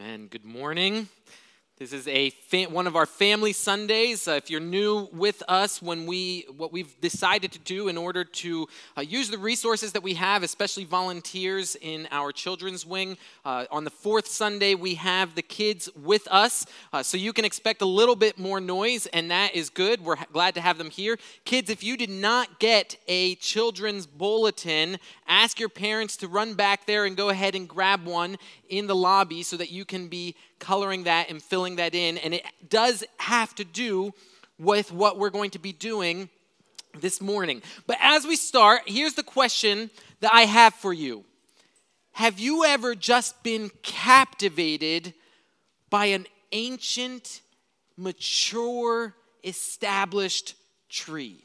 Amen. Good morning. This is a one of our family Sundays. Uh, if you're new with us, when we what we've decided to do in order to uh, use the resources that we have, especially volunteers in our children's wing. Uh, on the fourth Sunday, we have the kids with us, uh, so you can expect a little bit more noise, and that is good. We're ha- glad to have them here. Kids, if you did not get a children's bulletin, ask your parents to run back there and go ahead and grab one in the lobby so that you can be coloring that and filling that in. And it does have to do with what we're going to be doing this morning. But as we start, here's the question that I have for you Have you ever just been captivated by an ancient, mature, established tree?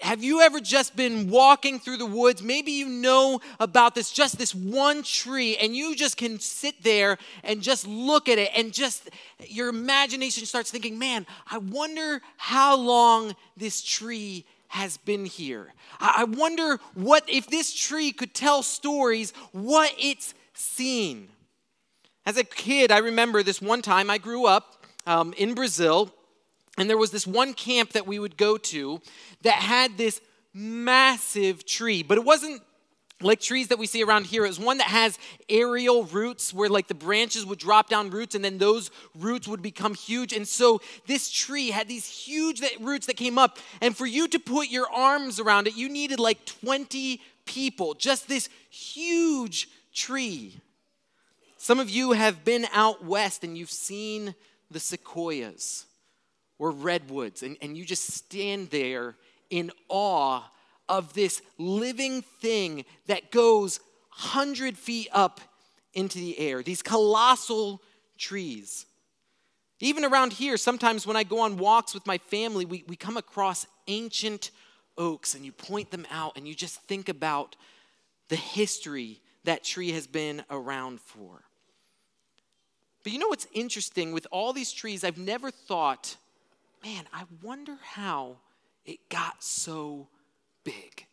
Have you ever just been walking through the woods? Maybe you know about this, just this one tree, and you just can sit there and just look at it, and just your imagination starts thinking, man, I wonder how long this tree has been here. I wonder what, if this tree could tell stories, what it's seen. As a kid, I remember this one time I grew up um, in Brazil and there was this one camp that we would go to that had this massive tree, but it wasn't like trees that we see around here. It was one that has aerial roots where like the branches would drop down roots and then those roots would become huge. And so this tree had these huge roots that came up. And for you to put your arms around it, you needed like 20 people, just this huge tree. Some of you have been out west and you've seen the sequoias or redwoods, and, and you just stand there in awe of this living thing that goes 100 feet up into the air, these colossal trees. Even around here, sometimes when I go on walks with my family, we, we come across ancient oaks and you point them out and you just think about the history that tree has been around for. But you know what's interesting? With all these trees, I've never thought man, I wonder how it got so big.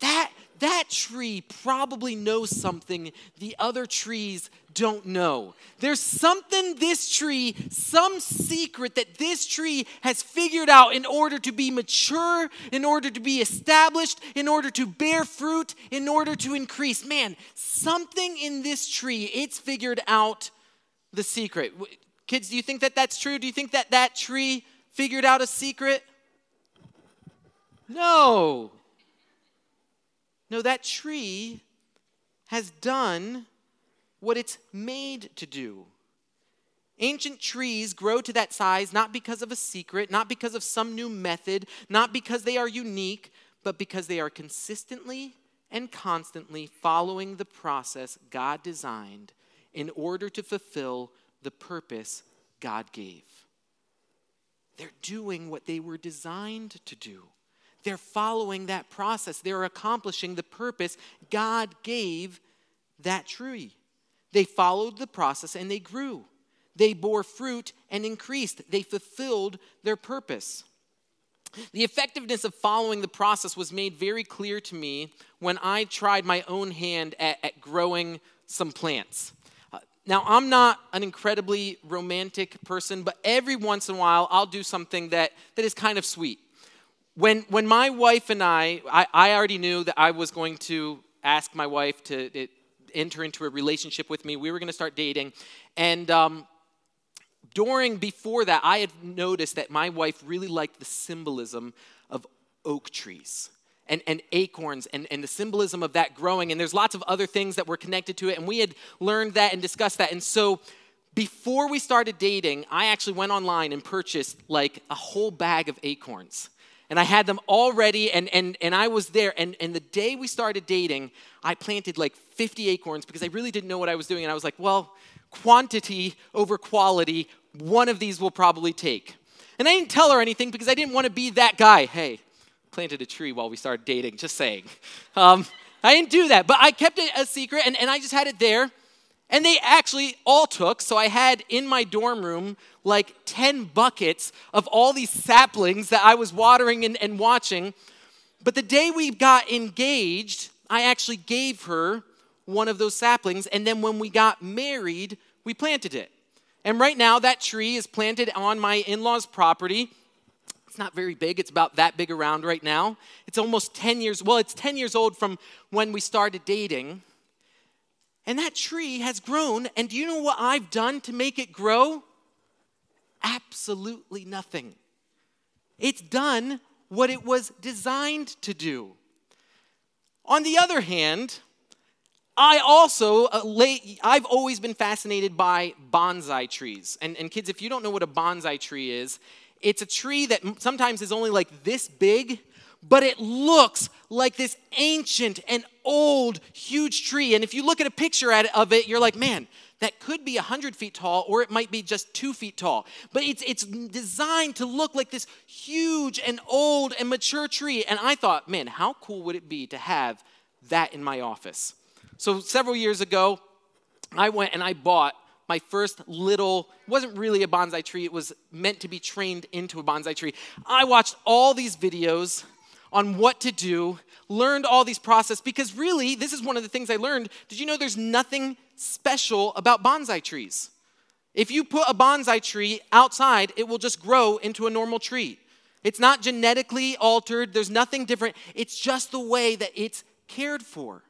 That, that tree probably knows something the other trees don't know. There's something this tree, some secret that this tree has figured out in order to be mature, in order to be established, in order to bear fruit, in order to increase. Man, something in this tree, it's figured out the secret. Kids, do you think that that's true? Do you think that that tree figured out a secret? No. No, that tree has done what it's made to do. Ancient trees grow to that size not because of a secret, not because of some new method, not because they are unique, but because they are consistently and constantly following the process God designed in order to fulfill the purpose God gave. They're doing what they were designed to do. They're following that process. They're accomplishing the purpose God gave that tree. They followed the process and they grew. They bore fruit and increased. They fulfilled their purpose. The effectiveness of following the process was made very clear to me when I tried my own hand at, at growing some plants. Now, I'm not an incredibly romantic person, but every once in a while I'll do something that, that is kind of sweet. When, when my wife and I, I, I already knew that I was going to ask my wife to it, enter into a relationship with me. We were going to start dating. And um, during, before that, I had noticed that my wife really liked the symbolism of oak trees and, and acorns and, and the symbolism of that growing. And there's lots of other things that were connected to it. And we had learned that and discussed that. And so before we started dating, I actually went online and purchased like a whole bag of acorns. And I had them all ready, and, and, and I was there. And, and the day we started dating, I planted like 50 acorns because I really didn't know what I was doing. And I was like, well, quantity over quality, one of these will probably take. And I didn't tell her anything because I didn't want to be that guy. Hey, planted a tree while we started dating, just saying. Um, I didn't do that, but I kept it a secret and, and I just had it there. And they actually all took, so I had in my dorm room like 10 buckets of all these saplings that I was watering and, and watching. But the day we got engaged, I actually gave her one of those saplings. And then when we got married, we planted it. And right now, that tree is planted on my in law's property. Not very big, it's about that big around right now. It's almost 10 years, well, it's 10 years old from when we started dating. And that tree has grown. And do you know what I've done to make it grow? Absolutely nothing. It's done what it was designed to do. On the other hand, I also, uh, I've always been fascinated by bonsai trees. And, and kids, if you don't know what a bonsai tree is, it's a tree that sometimes is only like this big, but it looks like this ancient and old, huge tree. And if you look at a picture of it, you're like, man, that could be 100 feet tall or it might be just two feet tall. But it's, it's designed to look like this huge and old and mature tree. And I thought, man, how cool would it be to have that in my office? So several years ago, I went and I bought my first little wasn't really a bonsai tree it was meant to be trained into a bonsai tree. I watched all these videos on what to do learned all these process because really this is one of the things i learned. Did you know there's nothing special about bonsai trees? If you put a bonsai tree outside it will just grow into a normal tree. It's not genetically altered there's nothing different. It's just the way that it's cared for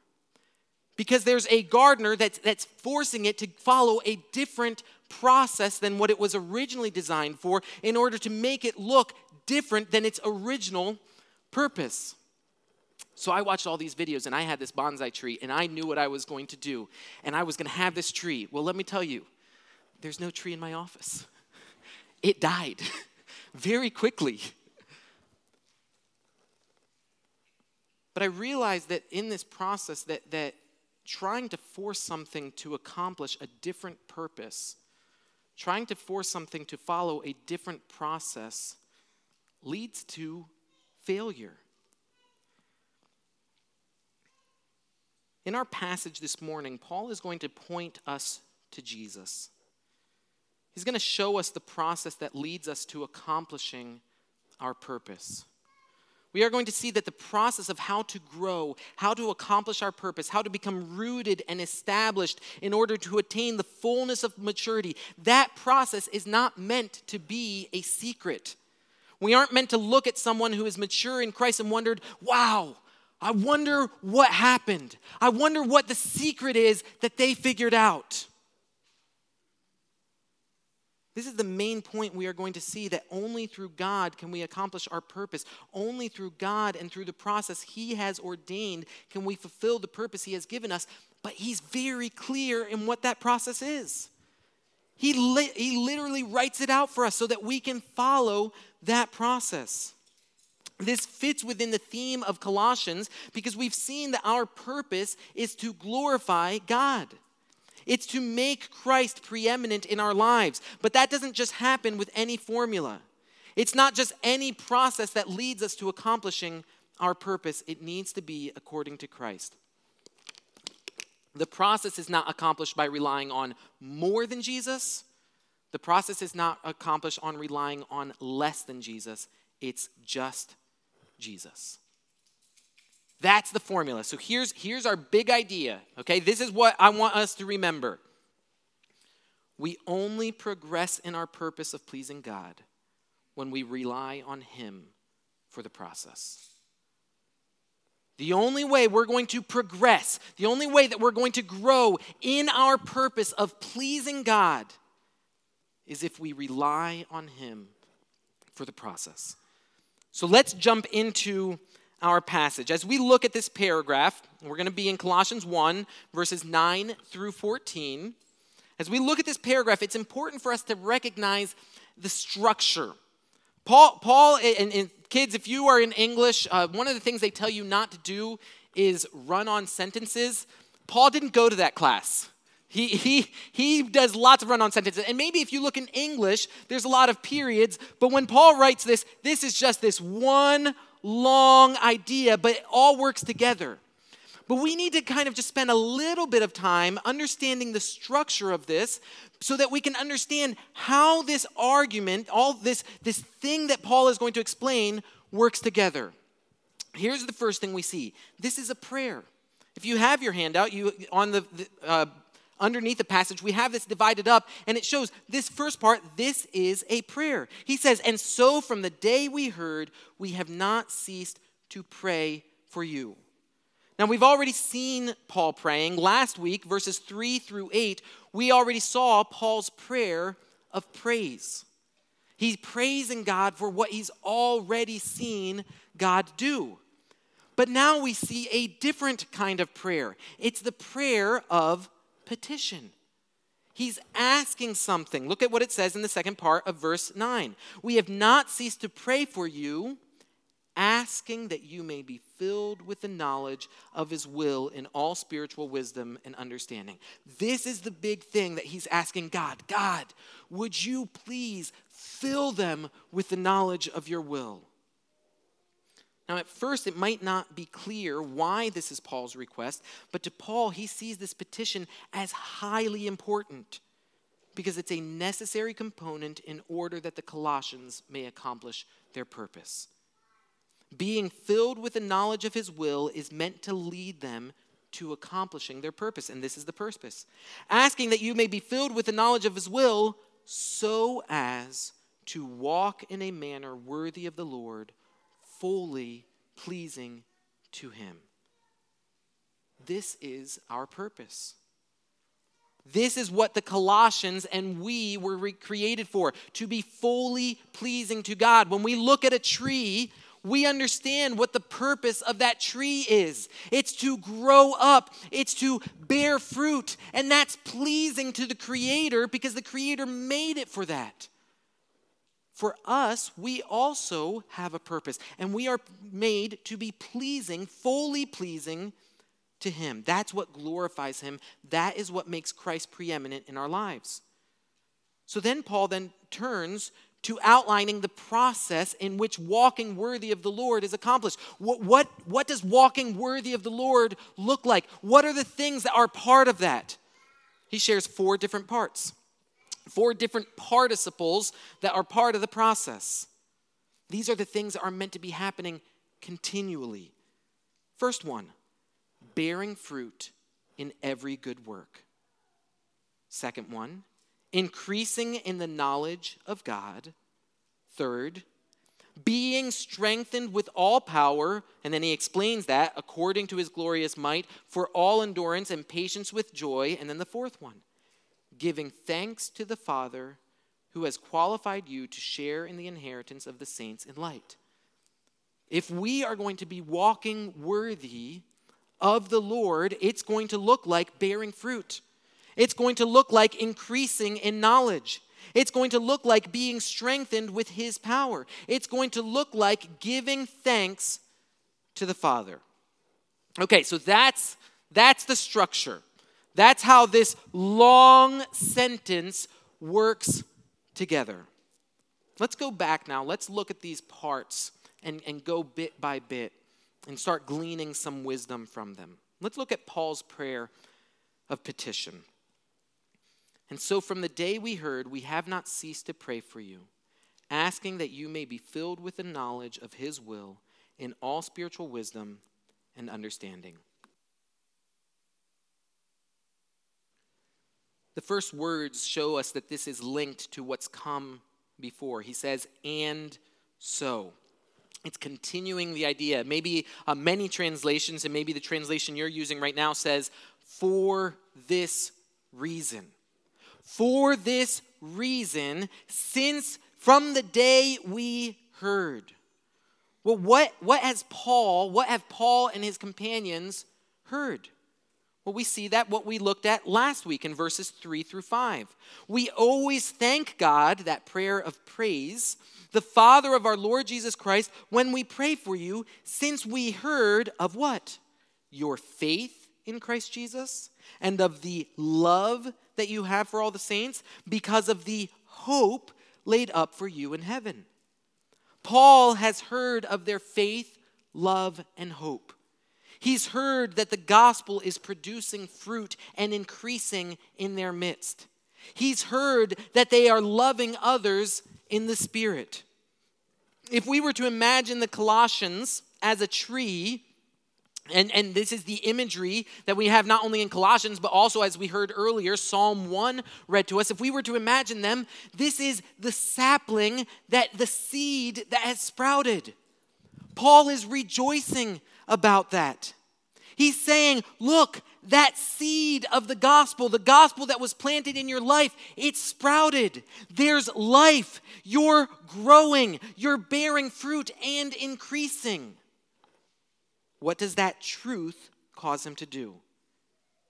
because there's a gardener that's, that's forcing it to follow a different process than what it was originally designed for in order to make it look different than its original purpose. So I watched all these videos and I had this bonsai tree and I knew what I was going to do. And I was going to have this tree. Well, let me tell you, there's no tree in my office. It died very quickly. But I realized that in this process that, that trying to force something to accomplish a different purpose, trying to force something to follow a different process, leads to failure. In our passage this morning, Paul is going to point us to Jesus. He's going to show us the process that leads us to accomplishing our purpose we are going to see that the process of how to grow, how to accomplish our purpose, how to become rooted and established in order to attain the fullness of maturity, that process is not meant to be a secret. We aren't meant to look at someone who is mature in Christ and wondered, wow, I wonder what happened. I wonder what the secret is that they figured out. This is the main point we are going to see that only through God can we accomplish our purpose. Only through God and through the process He has ordained can we fulfill the purpose He has given us. But He's very clear in what that process is. He, li- he literally writes it out for us so that we can follow that process. This fits within the theme of Colossians because we've seen that our purpose is to glorify God. It's to make Christ preeminent in our lives. But that doesn't just happen with any formula. It's not just any process that leads us to accomplishing our purpose. It needs to be according to Christ. The process is not accomplished by relying on more than Jesus. The process is not accomplished on relying on less than Jesus. It's just Jesus. That's the formula. So here's, here's our big idea, okay? This is what I want us to remember. We only progress in our purpose of pleasing God when we rely on Him for the process. The only way we're going to progress, the only way that we're going to grow in our purpose of pleasing God is if we rely on Him for the process. So let's jump into our passage. As we look at this paragraph, we're going to be in Colossians 1, verses 9 through 14. As we look at this paragraph, it's important for us to recognize the structure. Paul, Paul and, and kids, if you are in English, uh, one of the things they tell you not to do is run on sentences. Paul didn't go to that class. He, he, he does lots of run on sentences. And maybe if you look in English, there's a lot of periods. But when Paul writes this, this is just this one long idea, but it all works together. But we need to kind of just spend a little bit of time understanding the structure of this so that we can understand how this argument, all this, this thing that Paul is going to explain, works together. Here's the first thing we see this is a prayer. if you have your handout, you on the, the uh, underneath the passage, we have this divided up, and it shows this first part, this is a prayer. He says, And so from the day we heard, we have not ceased to pray for you. Now, we've already seen Paul praying. Last week, verses 3 through 8, we already saw Paul's prayer of praise. He's praising God for what he's already seen God do. But now we see a different kind of prayer. It's the prayer of petition. He's asking something. Look at what it says in the second part of verse 9. We have not ceased to pray for you, asking that you may be filled with the knowledge of his will in all spiritual wisdom and understanding. This is the big thing that he's asking God God, would you please fill them with the knowledge of your will? Now, at first, it might not be clear why this is Paul's request, but to Paul, he sees this petition as highly important because it's a necessary component in order that the Colossians may accomplish their purpose. Being filled with the knowledge of his will is meant to lead them to accomplishing their purpose, and this is the purpose. Asking that you may be filled with the knowledge of his will so as to walk in a manner worthy of the Lord fully pleasing to Him. This is our purpose. This is what the Colossians and we were created for to be fully pleasing to God. When we look at a tree, we understand what the purpose of that tree is. It's to grow up, it's to bear fruit, and that's pleasing to the Creator because the Creator made it for that for us, we also have a purpose, and we are made to be pleasing, fully pleasing to Him. That's what glorifies Him. That is what makes Christ preeminent in our lives. So then Paul then turns to outlining the process in which walking worthy of the Lord is accomplished. What, what, what does walking worthy of the Lord look like? What are the things that are part of that? He shares four different parts four different participles that are part of the process. These are the things that are meant to be happening continually. First one, bearing fruit in every good work. Second one, increasing in the knowledge of God. Third, being strengthened with all power, and then he explains that according to his glorious might, for all endurance and patience with joy. And then the fourth one, giving thanks to the Father who has qualified you to share in the inheritance of the saints in light. If we are going to be walking worthy of the Lord, it's going to look like bearing fruit. It's going to look like increasing in knowledge. It's going to look like being strengthened with His power. It's going to look like giving thanks to the Father. Okay, so that's, that's the structure. That's how this long sentence works together. Let's go back now. Let's look at these parts and, and go bit by bit and start gleaning some wisdom from them. Let's look at Paul's prayer of petition. And so, from the day we heard, we have not ceased to pray for you, asking that you may be filled with the knowledge of his will in all spiritual wisdom and understanding The first words show us that this is linked to what's come before. He says, and so. It's continuing the idea. Maybe uh, many translations, and maybe the translation you're using right now says, for this reason. For this reason, since from the day we heard. Well, what, what has Paul, what have Paul and his companions heard? Well, we see that what we looked at last week in verses 3 through 5. We always thank God, that prayer of praise, the Father of our Lord Jesus Christ, when we pray for you, since we heard of what? Your faith in Christ Jesus and of the love that you have for all the saints because of the hope laid up for you in heaven. Paul has heard of their faith, love, and hope. He's heard that the gospel is producing fruit and increasing in their midst. He's heard that they are loving others in the Spirit. If we were to imagine the Colossians as a tree, And, and this is the imagery that we have not only in Colossians, but also, as we heard earlier, Psalm 1 read to us. If we were to imagine them, this is the sapling that the seed that has sprouted. Paul is rejoicing about that. He's saying, Look, that seed of the gospel, the gospel that was planted in your life, it's sprouted. There's life. You're growing, you're bearing fruit and increasing. What does that truth cause him to do?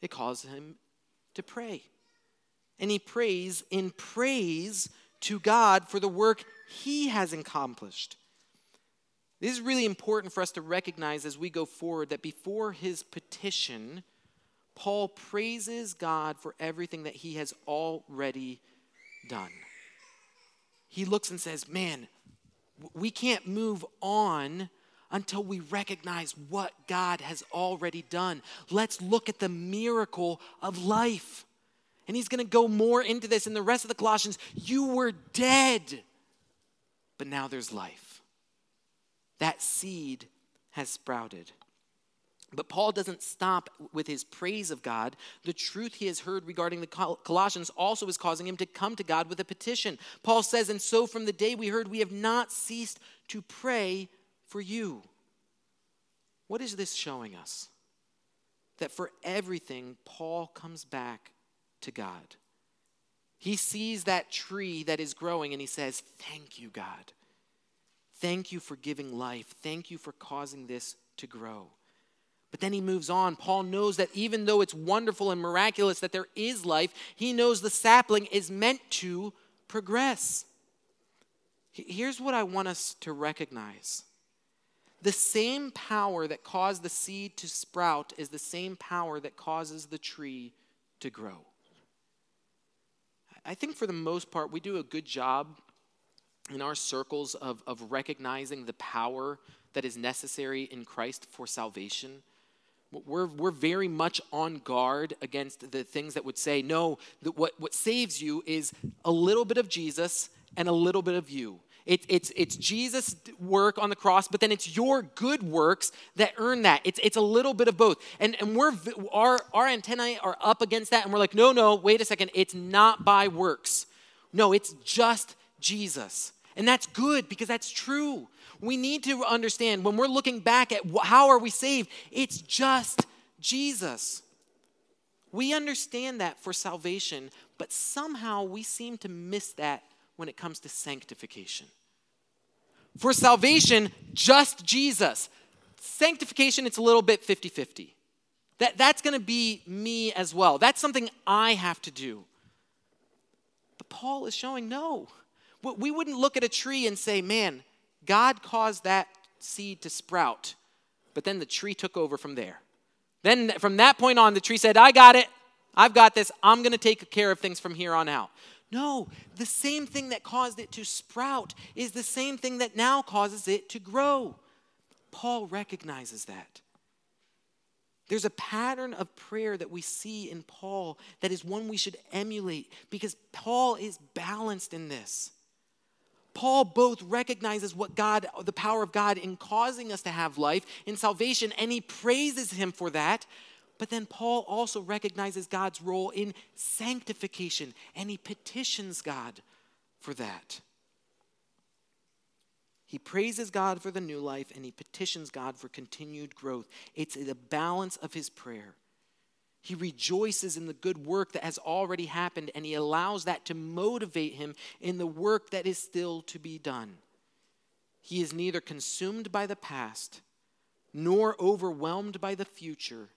It causes him to pray. And he prays in praise to God for the work he has accomplished. This is really important for us to recognize as we go forward that before his petition, Paul praises God for everything that he has already done. He looks and says, Man, we can't move on until we recognize what God has already done. Let's look at the miracle of life. And he's going to go more into this in the rest of the Colossians. You were dead, but now there's life. That seed has sprouted. But Paul doesn't stop with his praise of God. The truth he has heard regarding the Colossians also is causing him to come to God with a petition. Paul says, And so from the day we heard, we have not ceased to pray for you. What is this showing us? That for everything, Paul comes back to God. He sees that tree that is growing and he says, Thank you, God. Thank you for giving life. Thank you for causing this to grow. But then he moves on. Paul knows that even though it's wonderful and miraculous that there is life, he knows the sapling is meant to progress. Here's what I want us to recognize the same power that caused the seed to sprout is the same power that causes the tree to grow. I think for the most part, we do a good job in our circles of, of recognizing the power that is necessary in Christ for salvation. We're, we're very much on guard against the things that would say, no, what, what saves you is a little bit of Jesus and a little bit of you. It, it's, it's Jesus' work on the cross, but then it's your good works that earn that. It's, it's a little bit of both. And, and we're, our, our antennae are up against that, and we're like, no, no, wait a second. It's not by works. No, it's just Jesus. And that's good because that's true. We need to understand when we're looking back at how are we saved, it's just Jesus. We understand that for salvation, but somehow we seem to miss that when it comes to sanctification. For salvation, just Jesus. Sanctification, it's a little bit 50 50. That, that's going to be me as well. That's something I have to do. But Paul is showing no. We wouldn't look at a tree and say, man, God caused that seed to sprout, but then the tree took over from there. Then from that point on, the tree said, I got it. I've got this. I'm going to take care of things from here on out. No, the same thing that caused it to sprout is the same thing that now causes it to grow. Paul recognizes that. There's a pattern of prayer that we see in Paul that is one we should emulate because Paul is balanced in this. Paul both recognizes what God, the power of God in causing us to have life in salvation, and he praises him for that. But then Paul also recognizes God's role in sanctification and he petitions God for that. He praises God for the new life and he petitions God for continued growth. It's the balance of his prayer. He rejoices in the good work that has already happened and he allows that to motivate him in the work that is still to be done. He is neither consumed by the past nor overwhelmed by the future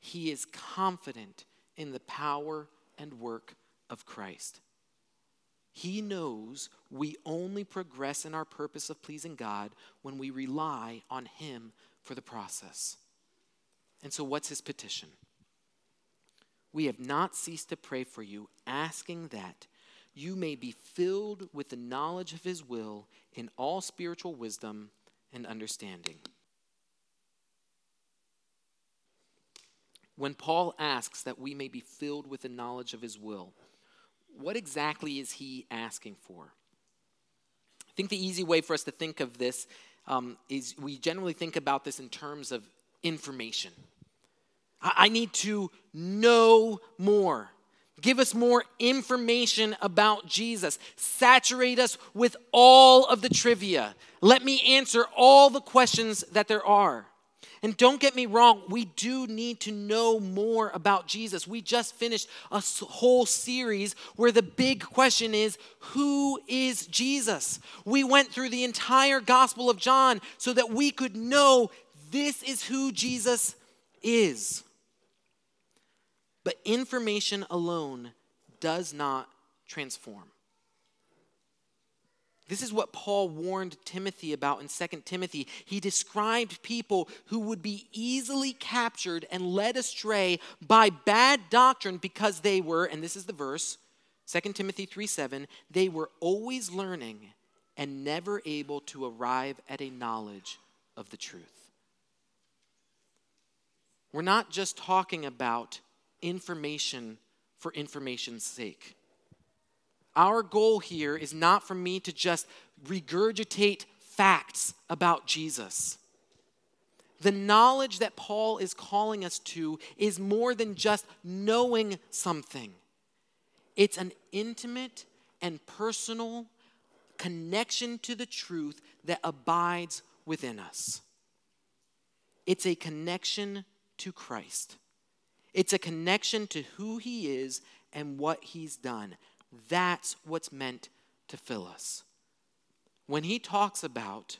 he is confident in the power and work of Christ. He knows we only progress in our purpose of pleasing God when we rely on Him for the process. And so, what's his petition? We have not ceased to pray for you, asking that you may be filled with the knowledge of His will in all spiritual wisdom and understanding when Paul asks that we may be filled with the knowledge of his will, what exactly is he asking for? I think the easy way for us to think of this um, is we generally think about this in terms of information. I need to know more. Give us more information about Jesus. Saturate us with all of the trivia. Let me answer all the questions that there are. And don't get me wrong, we do need to know more about Jesus. We just finished a whole series where the big question is who is Jesus? We went through the entire Gospel of John so that we could know this is who Jesus is. But information alone does not transform. This is what Paul warned Timothy about in 2 Timothy. He described people who would be easily captured and led astray by bad doctrine because they were, and this is the verse, 2 Timothy 3 7, they were always learning and never able to arrive at a knowledge of the truth. We're not just talking about information for information's sake. Our goal here is not for me to just regurgitate facts about Jesus. The knowledge that Paul is calling us to is more than just knowing something, it's an intimate and personal connection to the truth that abides within us. It's a connection to Christ. It's a connection to who He is and what He's done. That's what's meant to fill us. When He talks about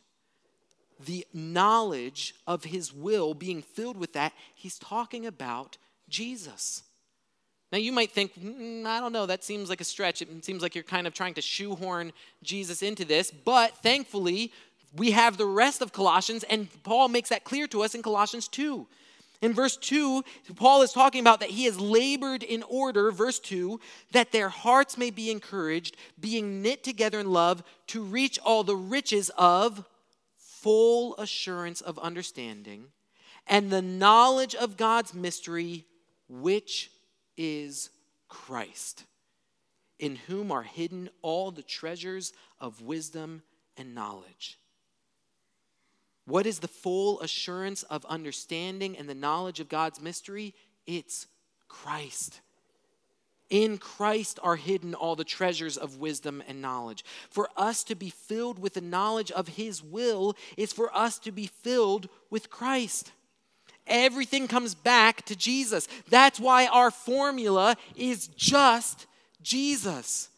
the knowledge of His will being filled with that, He's talking about Jesus. Now, you might think, mm, I don't know, that seems like a stretch. It seems like you're kind of trying to shoehorn Jesus into this. But thankfully, we have the rest of Colossians, and Paul makes that clear to us in Colossians 2. In verse 2, Paul is talking about that he has labored in order, verse 2, that their hearts may be encouraged, being knit together in love, to reach all the riches of full assurance of understanding and the knowledge of God's mystery, which is Christ, in whom are hidden all the treasures of wisdom and knowledge. What is the full assurance of understanding and the knowledge of God's mystery? It's Christ. In Christ are hidden all the treasures of wisdom and knowledge. For us to be filled with the knowledge of His will is for us to be filled with Christ. Everything comes back to Jesus. That's why our formula is just Jesus.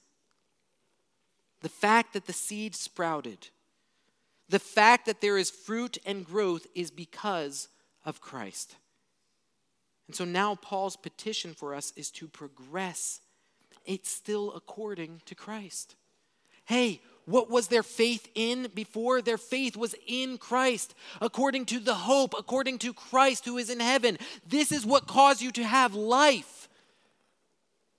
The fact that the seed sprouted the fact that there is fruit and growth is because of Christ. And so now Paul's petition for us is to progress. It's still according to Christ. Hey, what was their faith in before? Their faith was in Christ, according to the hope, according to Christ who is in heaven. This is what caused you to have life.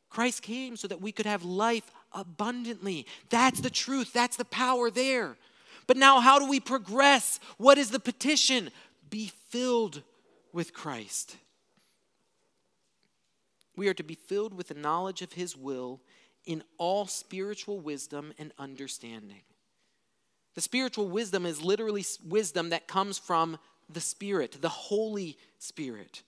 Christ came so that we could have life abundantly. That's the truth, that's the power there. But now, how do we progress? What is the petition? Be filled with Christ. We are to be filled with the knowledge of His will in all spiritual wisdom and understanding. The spiritual wisdom is literally wisdom that comes from the Spirit, the Holy Spirit.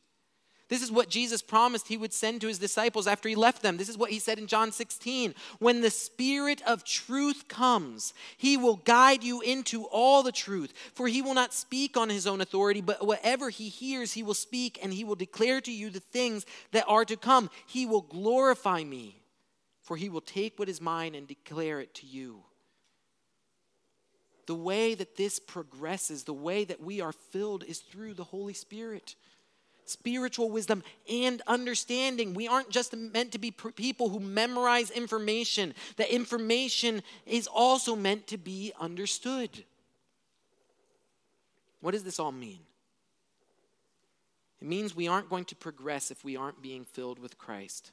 This is what Jesus promised he would send to his disciples after he left them. This is what he said in John 16. When the Spirit of truth comes, he will guide you into all the truth. For he will not speak on his own authority, but whatever he hears, he will speak, and he will declare to you the things that are to come. He will glorify me, for he will take what is mine and declare it to you. The way that this progresses, the way that we are filled, is through the Holy Spirit spiritual wisdom and understanding. We aren't just meant to be people who memorize information, the information is also meant to be understood. What does this all mean? It means we aren't going to progress if we aren't being filled with Christ.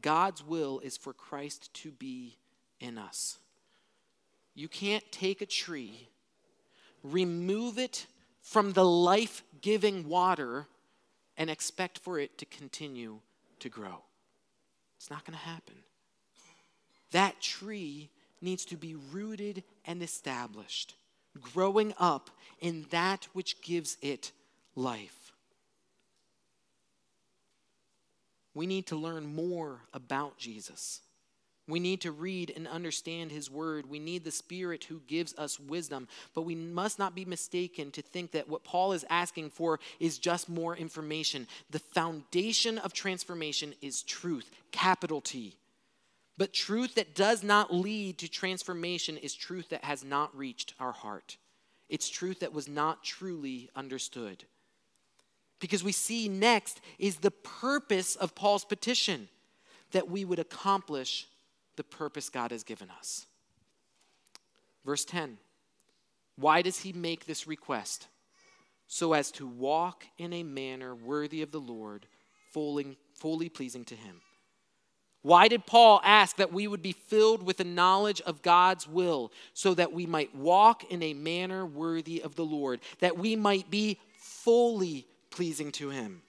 God's will is for Christ to be in us. You can't take a tree, remove it from the life giving water, and expect for it to continue to grow. It's not going to happen. That tree needs to be rooted and established, growing up in that which gives it life. We need to learn more about Jesus. We need to read and understand his word. We need the Spirit who gives us wisdom. But we must not be mistaken to think that what Paul is asking for is just more information. The foundation of transformation is truth, capital T. But truth that does not lead to transformation is truth that has not reached our heart. It's truth that was not truly understood. Because we see next is the purpose of Paul's petition that we would accomplish the purpose God has given us. Verse 10 Why does he make this request? So as to walk in a manner worthy of the Lord, fully, fully pleasing to him. Why did Paul ask that we would be filled with the knowledge of God's will so that we might walk in a manner worthy of the Lord, that we might be fully pleasing to him?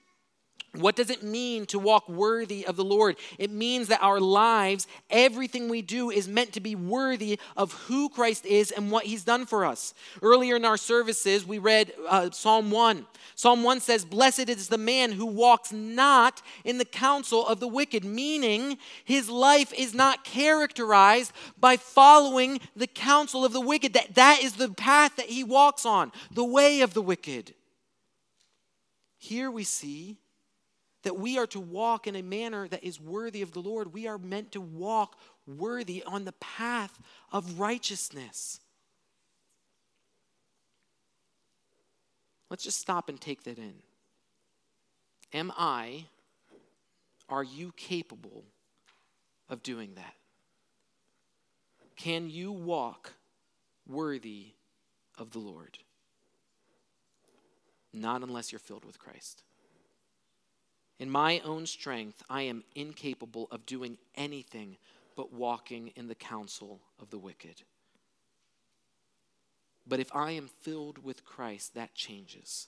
What does it mean to walk worthy of the Lord? It means that our lives, everything we do, is meant to be worthy of who Christ is and what he's done for us. Earlier in our services, we read uh, Psalm 1. Psalm 1 says, Blessed is the man who walks not in the counsel of the wicked, meaning his life is not characterized by following the counsel of the wicked. That, that is the path that he walks on, the way of the wicked. Here we see that we are to walk in a manner that is worthy of the Lord. We are meant to walk worthy on the path of righteousness. Let's just stop and take that in. Am I, are you capable of doing that? Can you walk worthy of the Lord? Not unless you're filled with Christ. In my own strength, I am incapable of doing anything but walking in the counsel of the wicked. But if I am filled with Christ, that changes.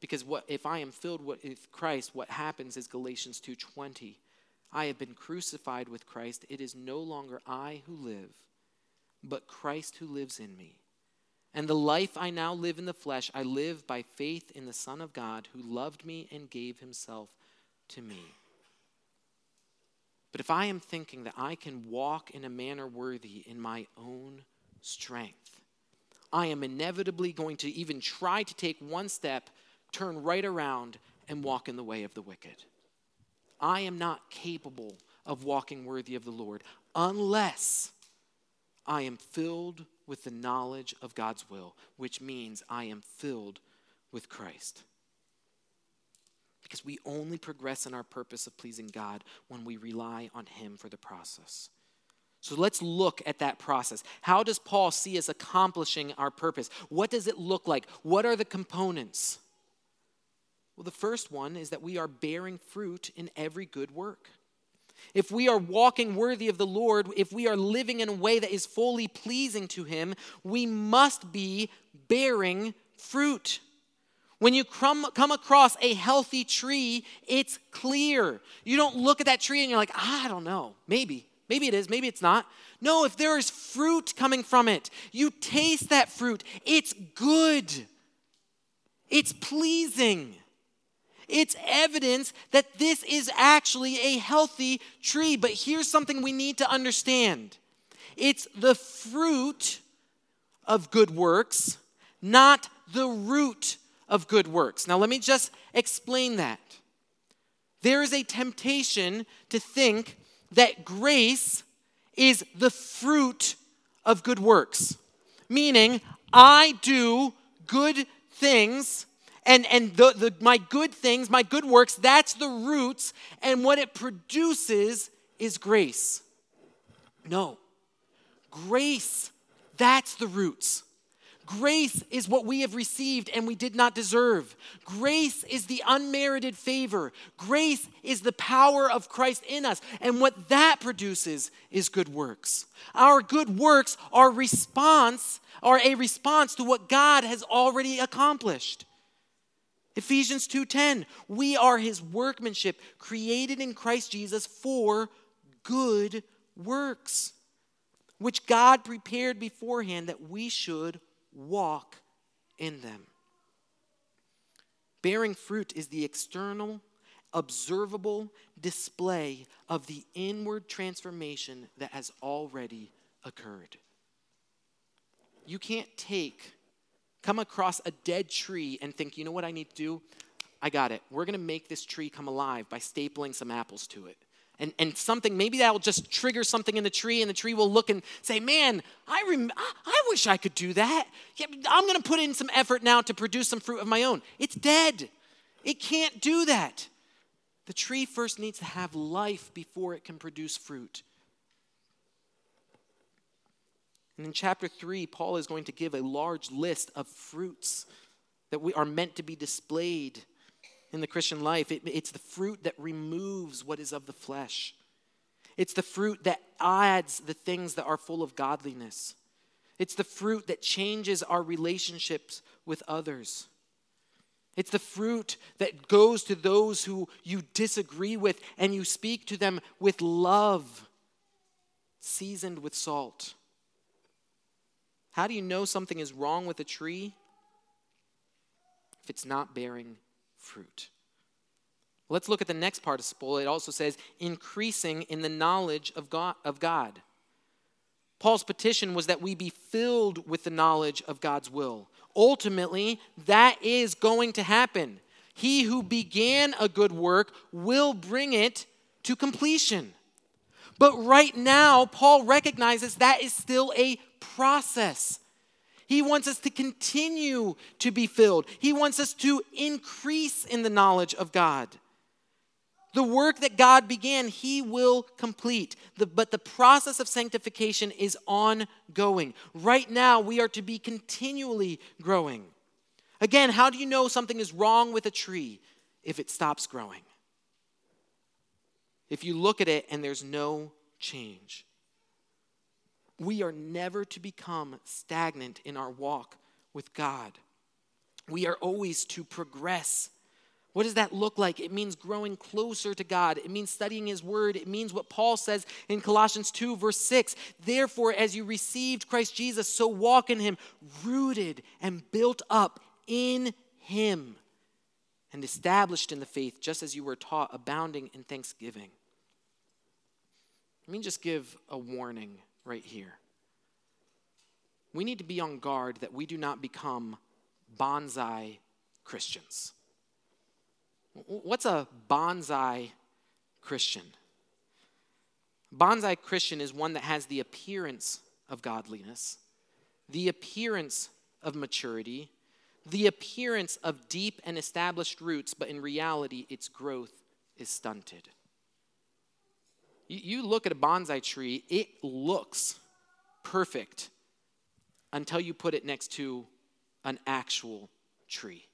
Because what if I am filled with Christ, what happens is Galatians 2:20. I have been crucified with Christ. It is no longer I who live, but Christ who lives in me. And the life I now live in the flesh, I live by faith in the Son of God who loved me and gave himself to me. But if I am thinking that I can walk in a manner worthy in my own strength, I am inevitably going to even try to take one step, turn right around, and walk in the way of the wicked. I am not capable of walking worthy of the Lord unless I am filled with the knowledge of God's will, which means I am filled with Christ. Because we only progress in our purpose of pleasing God when we rely on Him for the process. So let's look at that process. How does Paul see us accomplishing our purpose? What does it look like? What are the components? Well, the first one is that we are bearing fruit in every good work if we are walking worthy of the Lord, if we are living in a way that is fully pleasing to Him, we must be bearing fruit. When you come, come across a healthy tree, it's clear. You don't look at that tree and you're like, ah, I don't know, maybe. Maybe it is, maybe it's not. No, if there is fruit coming from it, you taste that fruit. It's good, it's pleasing. It's evidence that this is actually a healthy tree. But here's something we need to understand it's the fruit of good works, not the root of good works. Now, let me just explain that. There is a temptation to think that grace is the fruit of good works, meaning I do good things and, and the, the, my good things, my good works, that's the roots, and what it produces is grace. No. Grace, that's the roots. Grace is what we have received and we did not deserve. Grace is the unmerited favor. Grace is the power of Christ in us. And what that produces is good works. Our good works are response are a response to what God has already accomplished. Ephesians 2:10, we are his workmanship created in Christ Jesus for good works, which God prepared beforehand that we should walk in them. Bearing fruit is the external, observable display of the inward transformation that has already occurred. You can't take, come across a dead tree and think, you know what I need to do? I got it. We're going to make this tree come alive by stapling some apples to it. And, and something, maybe that will just trigger something in the tree, and the tree will look and say, Man, I, rem- I wish I could do that. Yeah, I'm going to put in some effort now to produce some fruit of my own. It's dead. It can't do that. The tree first needs to have life before it can produce fruit. And in chapter 3, Paul is going to give a large list of fruits that we are meant to be displayed in the Christian life. It, it's the fruit that removes what is of the flesh, it's the fruit that adds the things that are full of godliness. It's the fruit that changes our relationships with others. It's the fruit that goes to those who you disagree with and you speak to them with love, seasoned with salt. How do you know something is wrong with a tree? If it's not bearing fruit. Let's look at the next participle. It also says, increasing in the knowledge of God. Of God. Paul's petition was that we be filled with the knowledge of God's will. Ultimately, that is going to happen. He who began a good work will bring it to completion. But right now, Paul recognizes that is still a process. He wants us to continue to be filled. He wants us to increase in the knowledge of God. The work that God began, He will complete. The, but the process of sanctification is ongoing. Right now, we are to be continually growing. Again, how do you know something is wrong with a tree if it stops growing? If you look at it and there's no change. We are never to become stagnant in our walk with God. We are always to progress. What does that look like? It means growing closer to God. It means studying His Word. It means what Paul says in Colossians 2, verse 6. Therefore, as you received Christ Jesus, so walk in Him, rooted and built up in Him, and established in the faith, just as you were taught, abounding in thanksgiving. Let me just give a warning right here. We need to be on guard that we do not become bonsai Christians. What's a bonsai Christian? Bonsai Christian is one that has the appearance of godliness, the appearance of maturity, the appearance of deep and established roots, but in reality, its growth is stunted. You, look at a bonsai tree, it looks perfect until you put it next to an actual tree.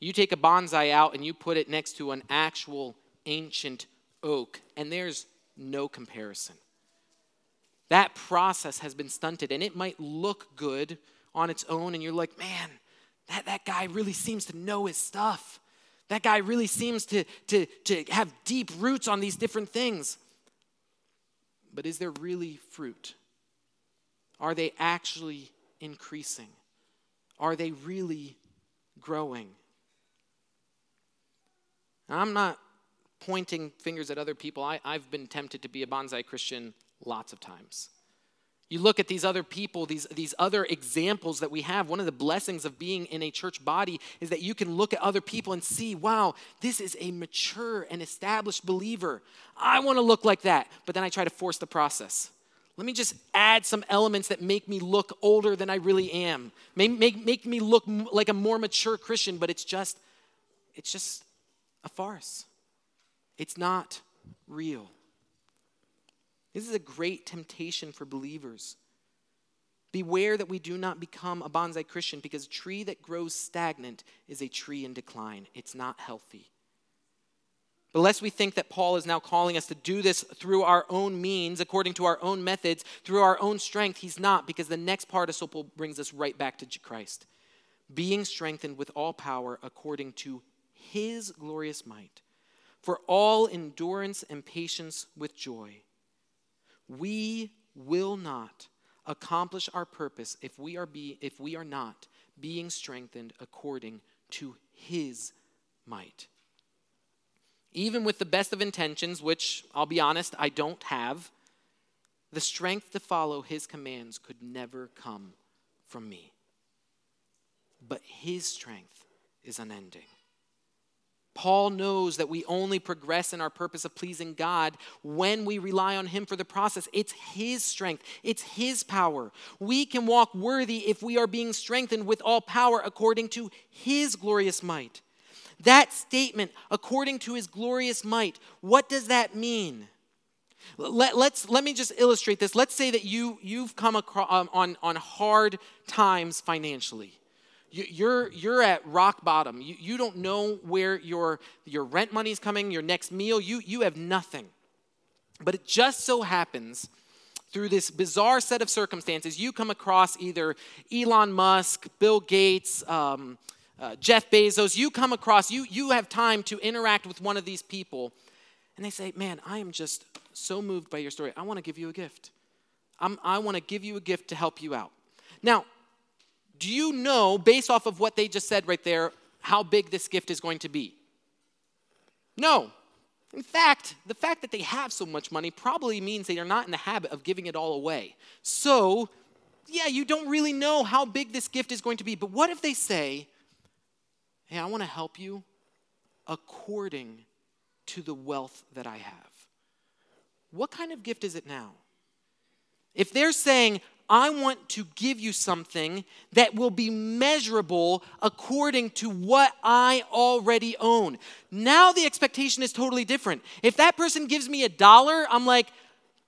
You take a bonsai out and you put it next to an actual ancient oak, and there's no comparison. That process has been stunted, and it might look good on its own, and you're like, man, that, that guy really seems to know his stuff. That guy really seems to, to, to have deep roots on these different things. But is there really fruit? Are they actually increasing? Are they really growing? Now, I'm not pointing fingers at other people. I, I've been tempted to be a bonsai Christian lots of times. You look at these other people, these, these other examples that we have. One of the blessings of being in a church body is that you can look at other people and see, wow, this is a mature and established believer. I want to look like that. But then I try to force the process. Let me just add some elements that make me look older than I really am. Make, make, make me look like a more mature Christian, but it's just, it's just a farce. It's not real. This is a great temptation for believers. Beware that we do not become a bonsai Christian because a tree that grows stagnant is a tree in decline. It's not healthy. But lest we think that Paul is now calling us to do this through our own means, according to our own methods, through our own strength, he's not, because the next part of participle brings us right back to Christ. Being strengthened with all power according to his glorious might, for all endurance and patience with joy we will not accomplish our purpose if we are, be, if we are not being strengthened according to his might. Even with the best of intentions, which I'll be honest, I don't have, the strength to follow his commands could never come from me. But his strength is unending. Paul knows that we only progress in our purpose of pleasing God when we rely on Him for the process. It's His strength, it's His power. We can walk worthy if we are being strengthened with all power according to His glorious might. That statement, according to His glorious might, what does that mean? Let, let's, let me just illustrate this. Let's say that you, you've come across, um, on, on hard times financially. You're, you're at rock bottom. You, you don't know where your, your rent money is coming, your next meal. You, you have nothing. But it just so happens through this bizarre set of circumstances, you come across either Elon Musk, Bill Gates, um, uh, Jeff Bezos. You come across, you, you have time to interact with one of these people, and they say, Man, I am just so moved by your story. I want to give you a gift. I'm, I want to give you a gift to help you out. Now, do you know, based off of what they just said right there, how big this gift is going to be? No. In fact, the fact that they have so much money probably means they are not in the habit of giving it all away. So, yeah, you don't really know how big this gift is going to be. But what if they say, hey, I want to help you according to the wealth that I have? What kind of gift is it now? If they're saying, I want to give you something that will be measurable according to what I already own. Now the expectation is totally different. If that person gives me a dollar, I'm like,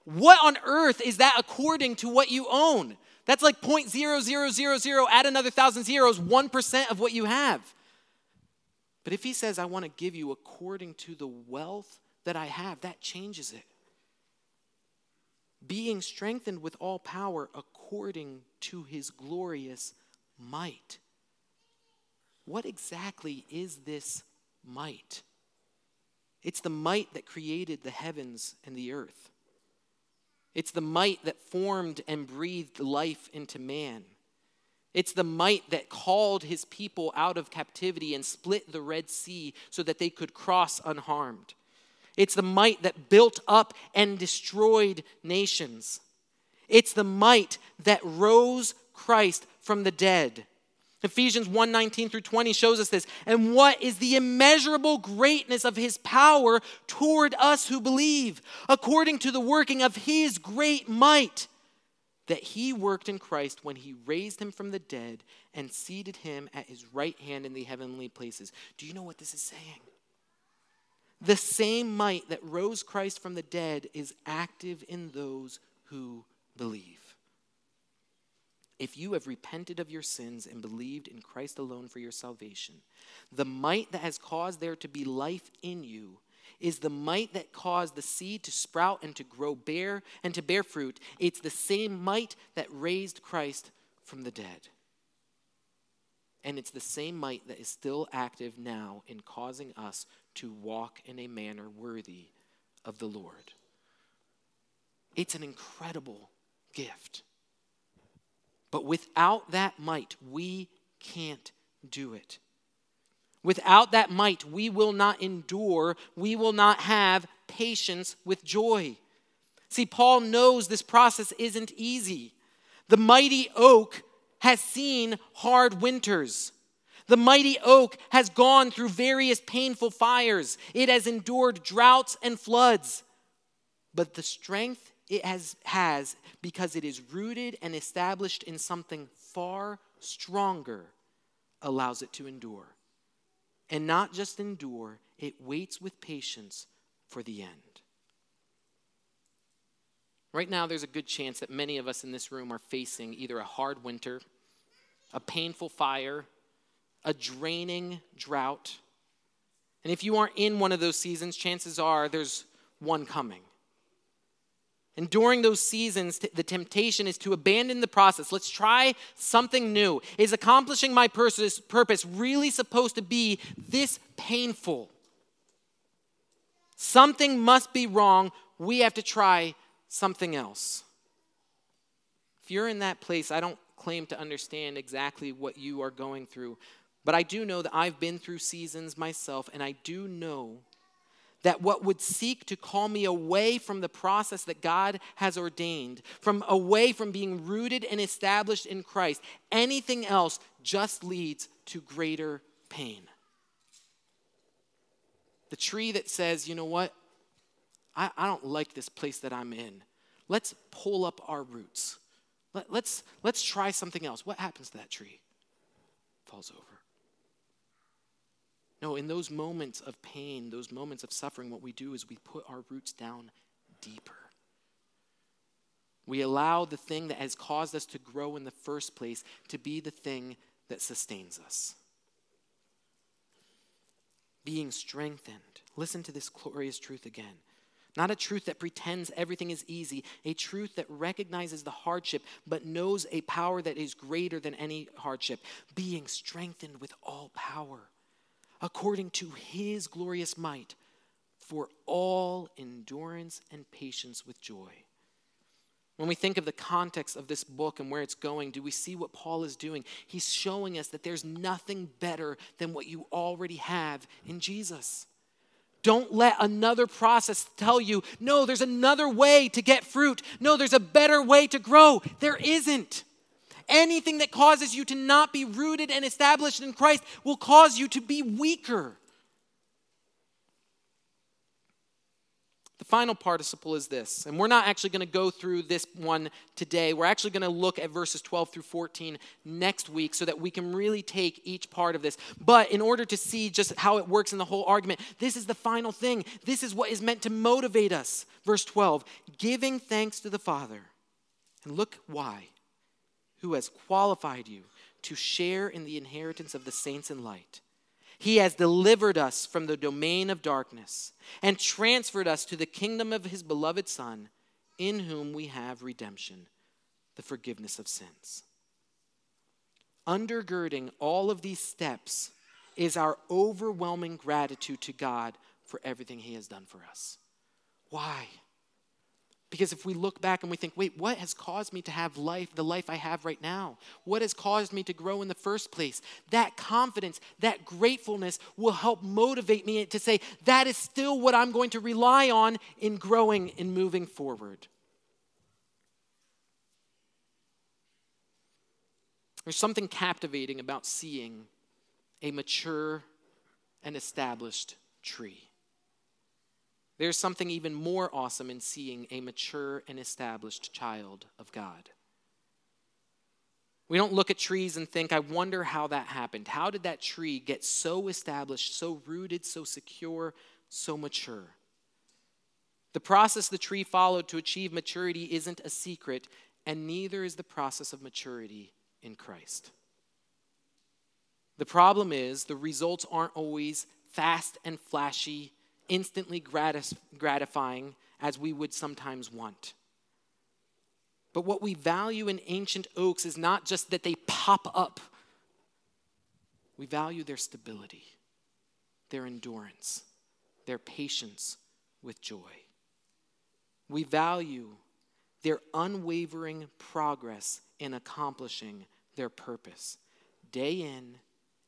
what on earth is that according to what you own? That's like 0.0000, add another thousand zeros, 1% of what you have. But if he says, I want to give you according to the wealth that I have, that changes it being strengthened with all power according to his glorious might. What exactly is this might? It's the might that created the heavens and the earth. It's the might that formed and breathed life into man. It's the might that called his people out of captivity and split the Red Sea so that they could cross unharmed. It's the might that built up and destroyed nations. It's the might that rose Christ from the dead. Ephesians 1 19 through 20 shows us this. And what is the immeasurable greatness of his power toward us who believe, according to the working of his great might that he worked in Christ when he raised him from the dead and seated him at his right hand in the heavenly places? Do you know what this is saying? The same might that rose Christ from the dead is active in those who believe. If you have repented of your sins and believed in Christ alone for your salvation, the might that has caused there to be life in you is the might that caused the seed to sprout and to grow bear and to bear fruit. It's the same might that raised Christ from the dead. And it's the same might that is still active now in causing us to walk in a manner worthy of the Lord. It's an incredible gift. But without that might, we can't do it. Without that might, we will not endure, we will not have patience with joy. See, Paul knows this process isn't easy. The mighty oak has seen hard winters. The mighty oak has gone through various painful fires. It has endured droughts and floods. But the strength it has, has because it is rooted and established in something far stronger, allows it to endure. And not just endure, it waits with patience for the end. Right now, there's a good chance that many of us in this room are facing either a hard winter, a painful fire, a draining drought. And if you aren't in one of those seasons, chances are there's one coming. And during those seasons, the temptation is to abandon the process. Let's try something new. Is accomplishing my purpose really supposed to be this painful? Something must be wrong. We have to try something else. If you're in that place, I don't claim to understand exactly what you are going through, But I do know that I've been through seasons myself, and I do know that what would seek to call me away from the process that God has ordained, from away from being rooted and established in Christ, anything else just leads to greater pain. The tree that says, you know what, I, I don't like this place that I'm in. Let's pull up our roots. Let, let's, let's try something else. What happens to that tree? Falls over. No, in those moments of pain, those moments of suffering, what we do is we put our roots down deeper. We allow the thing that has caused us to grow in the first place to be the thing that sustains us. Being strengthened. Listen to this glorious truth again. Not a truth that pretends everything is easy, a truth that recognizes the hardship but knows a power that is greater than any hardship. Being strengthened with all power according to his glorious might, for all endurance and patience with joy. When we think of the context of this book and where it's going, do we see what Paul is doing? He's showing us that there's nothing better than what you already have in Jesus. Don't let another process tell you, no, there's another way to get fruit. No, there's a better way to grow. There isn't. Anything that causes you to not be rooted and established in Christ will cause you to be weaker. The final participle is this, and we're not actually going to go through this one today. We're actually going to look at verses 12 through 14 next week so that we can really take each part of this. But in order to see just how it works in the whole argument, this is the final thing. This is what is meant to motivate us. Verse 12 giving thanks to the Father. And look why who has qualified you to share in the inheritance of the saints in light. He has delivered us from the domain of darkness and transferred us to the kingdom of his beloved Son, in whom we have redemption, the forgiveness of sins. Undergirding all of these steps is our overwhelming gratitude to God for everything he has done for us. Why? Because if we look back and we think, wait, what has caused me to have life, the life I have right now? What has caused me to grow in the first place? That confidence, that gratefulness will help motivate me to say, that is still what I'm going to rely on in growing and moving forward. There's something captivating about seeing a mature and established tree. There's something even more awesome in seeing a mature and established child of God. We don't look at trees and think, I wonder how that happened. How did that tree get so established, so rooted, so secure, so mature? The process the tree followed to achieve maturity isn't a secret, and neither is the process of maturity in Christ. The problem is the results aren't always fast and flashy instantly gratis- gratifying as we would sometimes want. But what we value in ancient oaks is not just that they pop up, we value their stability, their endurance, their patience with joy. We value their unwavering progress in accomplishing their purpose. Day in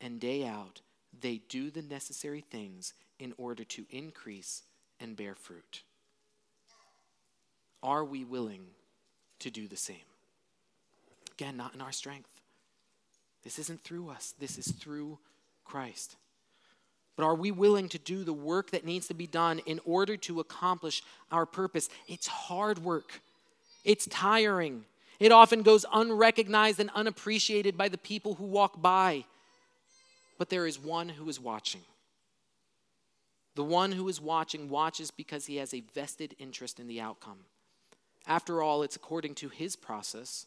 and day out, they do the necessary things in order to increase and bear fruit. Are we willing to do the same? Again, not in our strength. This isn't through us, this is through Christ. But are we willing to do the work that needs to be done in order to accomplish our purpose? It's hard work, it's tiring. It often goes unrecognized and unappreciated by the people who walk by. But there is one who is watching. The one who is watching watches because he has a vested interest in the outcome. After all, it's according to his process,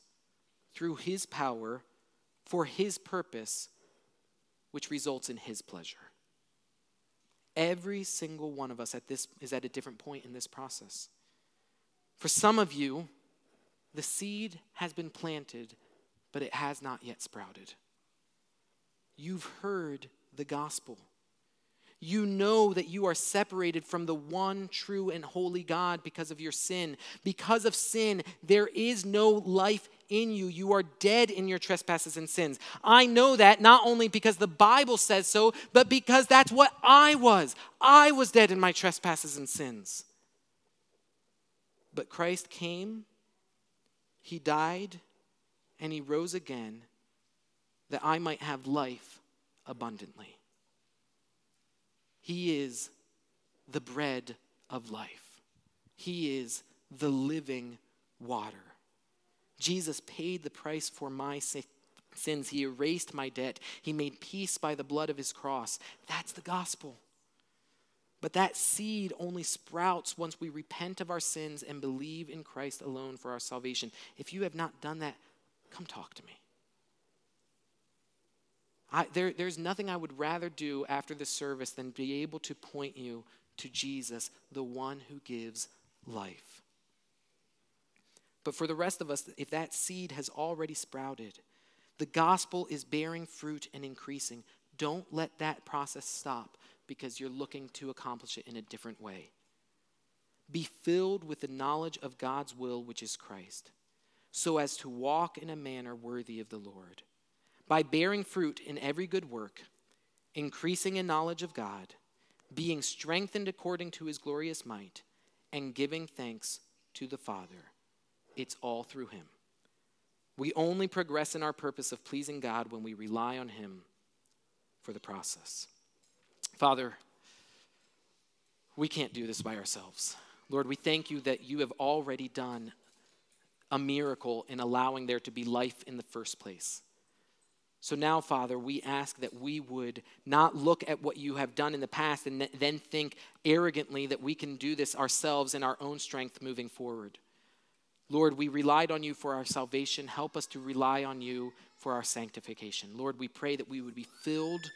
through his power, for his purpose, which results in his pleasure. Every single one of us at this is at a different point in this process. For some of you, the seed has been planted, but it has not yet sprouted. You've heard the gospel. You know that you are separated from the one true and holy God because of your sin. Because of sin, there is no life in you. You are dead in your trespasses and sins. I know that not only because the Bible says so, but because that's what I was. I was dead in my trespasses and sins. But Christ came, He died, and He rose again that I might have life abundantly. He is the bread of life, He is the living water. Jesus paid the price for my sins. He erased my debt. He made peace by the blood of his cross. That's the gospel. But that seed only sprouts once we repent of our sins and believe in Christ alone for our salvation. If you have not done that, come talk to me. I, there, there's nothing I would rather do after the service than be able to point you to Jesus, the one who gives life. But for the rest of us, if that seed has already sprouted, the gospel is bearing fruit and increasing. Don't let that process stop because you're looking to accomplish it in a different way. Be filled with the knowledge of God's will, which is Christ, so as to walk in a manner worthy of the Lord, by bearing fruit in every good work, increasing in knowledge of God, being strengthened according to his glorious might, and giving thanks to the Father it's all through Him. We only progress in our purpose of pleasing God when we rely on Him for the process. Father, we can't do this by ourselves. Lord, we thank you that you have already done a miracle in allowing there to be life in the first place. So now, Father, we ask that we would not look at what you have done in the past and then think arrogantly that we can do this ourselves in our own strength moving forward. Lord, we relied on you for our salvation. Help us to rely on you for our sanctification. Lord, we pray that we would be filled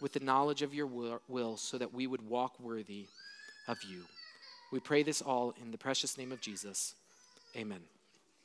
with the knowledge of your will so that we would walk worthy of you. We pray this all in the precious name of Jesus. Amen.